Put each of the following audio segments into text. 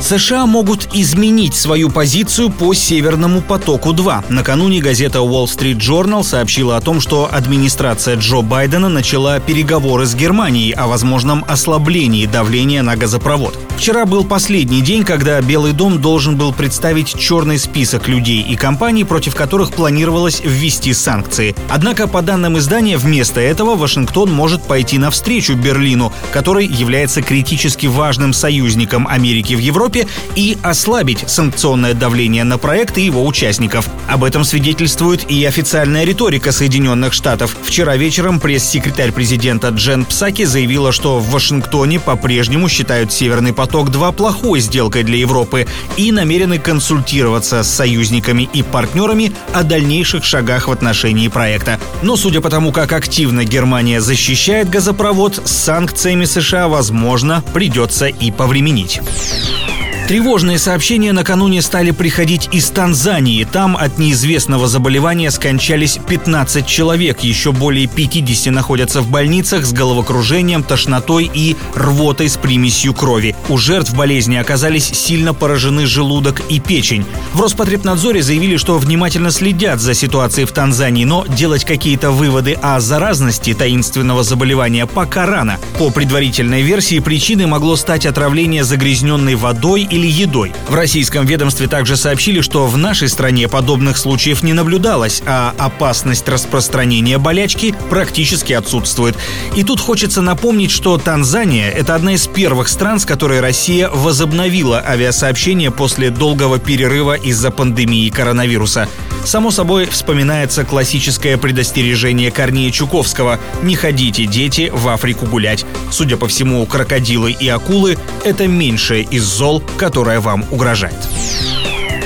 США могут изменить свою позицию по Северному потоку-2. Накануне газета Wall Street Journal сообщила о том, что администрация Джо Байдена начала переговоры с Германией о возможном ослаблении давления на газопровод. Вчера был последний день, когда Белый дом должен был представить черный список людей и компаний, против которых планировалось ввести санкции. Однако, по данным издания, вместо этого Вашингтон может пойти навстречу Берлину, который является критически важным союзником Америки в Европе, и ослабить санкционное давление на проект и его участников. Об этом свидетельствует и официальная риторика Соединенных Штатов. Вчера вечером пресс-секретарь президента Джен Псаки заявила, что в Вашингтоне по-прежнему считают Северный поток «Поток-2» плохой сделкой для Европы и намерены консультироваться с союзниками и партнерами о дальнейших шагах в отношении проекта. Но судя по тому, как активно Германия защищает газопровод, с санкциями США, возможно, придется и повременить. Тревожные сообщения накануне стали приходить из Танзании. Там от неизвестного заболевания скончались 15 человек. Еще более 50 находятся в больницах с головокружением, тошнотой и рвотой с примесью крови. У жертв болезни оказались сильно поражены желудок и печень. В Роспотребнадзоре заявили, что внимательно следят за ситуацией в Танзании, но делать какие-то выводы о заразности таинственного заболевания пока рано. По предварительной версии причиной могло стать отравление загрязненной водой или едой. В российском ведомстве также сообщили, что в нашей стране подобных случаев не наблюдалось, а опасность распространения болячки практически отсутствует. И тут хочется напомнить, что Танзания – это одна из первых стран, с которой Россия возобновила авиасообщение после долгого перерыва из-за пандемии коронавируса. Само собой, вспоминается классическое предостережение Корнея Чуковского «Не ходите, дети, в Африку гулять». Судя по всему, крокодилы и акулы – это меньшее из зол, которое вам угрожает.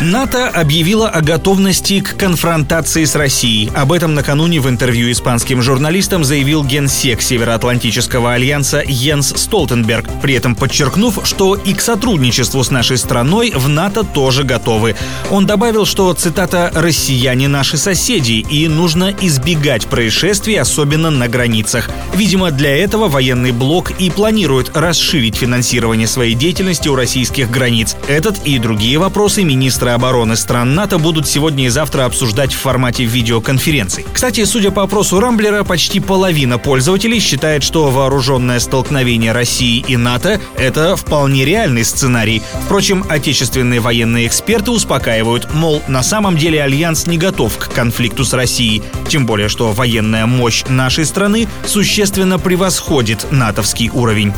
НАТО объявила о готовности к конфронтации с Россией. Об этом накануне в интервью испанским журналистам заявил генсек Североатлантического альянса Йенс Столтенберг, при этом подчеркнув, что и к сотрудничеству с нашей страной в НАТО тоже готовы. Он добавил, что, цитата, «россияне наши соседи, и нужно избегать происшествий, особенно на границах». Видимо, для этого военный блок и планирует расширить финансирование своей деятельности у российских границ. Этот и другие вопросы министры обороны стран НАТО будут сегодня и завтра обсуждать в формате видеоконференций. Кстати, судя по опросу Рамблера, почти половина пользователей считает, что вооруженное столкновение России и НАТО — это вполне реальный сценарий. Впрочем, отечественные военные эксперты успокаивают, мол, на самом деле Альянс не готов к конфликту с Россией, тем более, что военная мощь нашей страны существенно превосходит натовский уровень.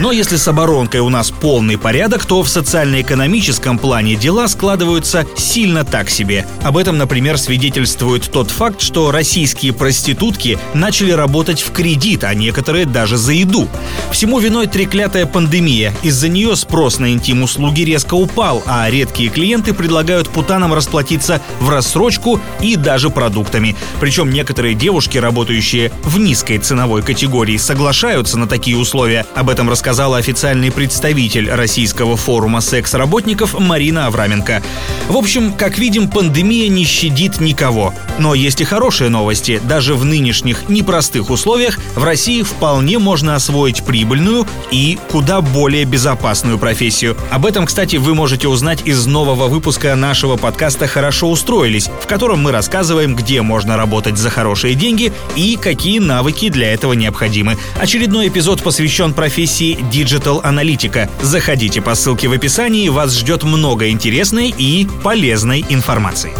Но если с оборонкой у нас полный порядок, то в социально-экономическом плане дела складываются сильно так себе. Об этом, например, свидетельствует тот факт, что российские проститутки начали работать в кредит, а некоторые даже за еду. Всему виной треклятая пандемия. Из-за нее спрос на интим-услуги резко упал, а редкие клиенты предлагают путанам расплатиться в рассрочку и даже продуктами. Причем некоторые девушки, работающие в низкой ценовой категории, соглашаются на такие условия. Об этом рассказал сказала официальный представитель российского форума секс-работников Марина Авраменко. В общем, как видим, пандемия не щадит никого. Но есть и хорошие новости. Даже в нынешних непростых условиях в России вполне можно освоить прибыльную и куда более безопасную профессию. Об этом, кстати, вы можете узнать из нового выпуска нашего подкаста «Хорошо устроились», в котором мы рассказываем, где можно работать за хорошие деньги и какие навыки для этого необходимы. Очередной эпизод посвящен профессии Digital Аналитика. Заходите по ссылке в описании, вас ждет много интересной и полезной информации.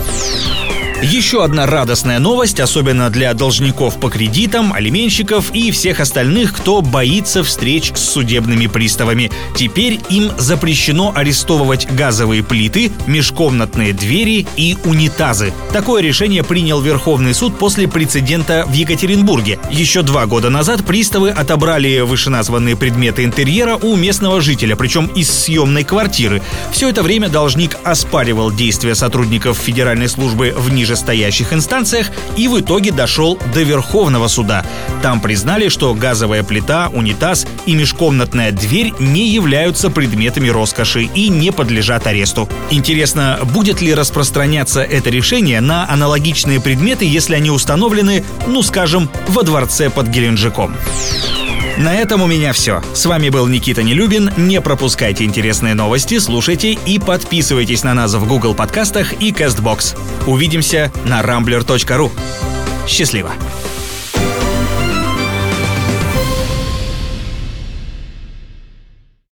Еще одна радостная новость, особенно для должников по кредитам, алименщиков и всех остальных, кто боится встреч с судебными приставами. Теперь им запрещено арестовывать газовые плиты, межкомнатные двери и унитазы. Такое решение принял Верховный суд после прецедента в Екатеринбурге. Еще два года назад приставы отобрали вышеназванные предметы интерьера у местного жителя, причем из съемной квартиры. Все это время должник оспаривал действия сотрудников Федеральной службы в Нижнем нижестоящих инстанциях и в итоге дошел до Верховного суда. Там признали, что газовая плита, унитаз и межкомнатная дверь не являются предметами роскоши и не подлежат аресту. Интересно, будет ли распространяться это решение на аналогичные предметы, если они установлены, ну скажем, во дворце под Геленджиком? На этом у меня все. С вами был Никита Нелюбин. Не пропускайте интересные новости, слушайте и подписывайтесь на нас в Google подкастах и CastBox. Увидимся на rambler.ru. Счастливо!